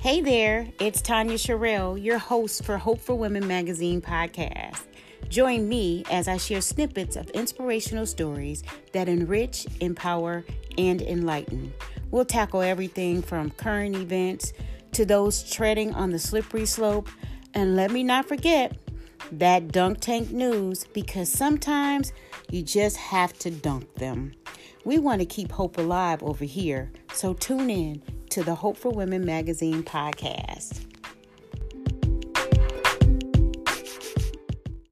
Hey there, it's Tanya Sherrill, your host for Hope for Women magazine podcast. Join me as I share snippets of inspirational stories that enrich, empower, and enlighten. We'll tackle everything from current events to those treading on the slippery slope. And let me not forget that dunk tank news because sometimes you just have to dunk them. We want to keep hope alive over here, so tune in to the Hope for Women magazine podcast.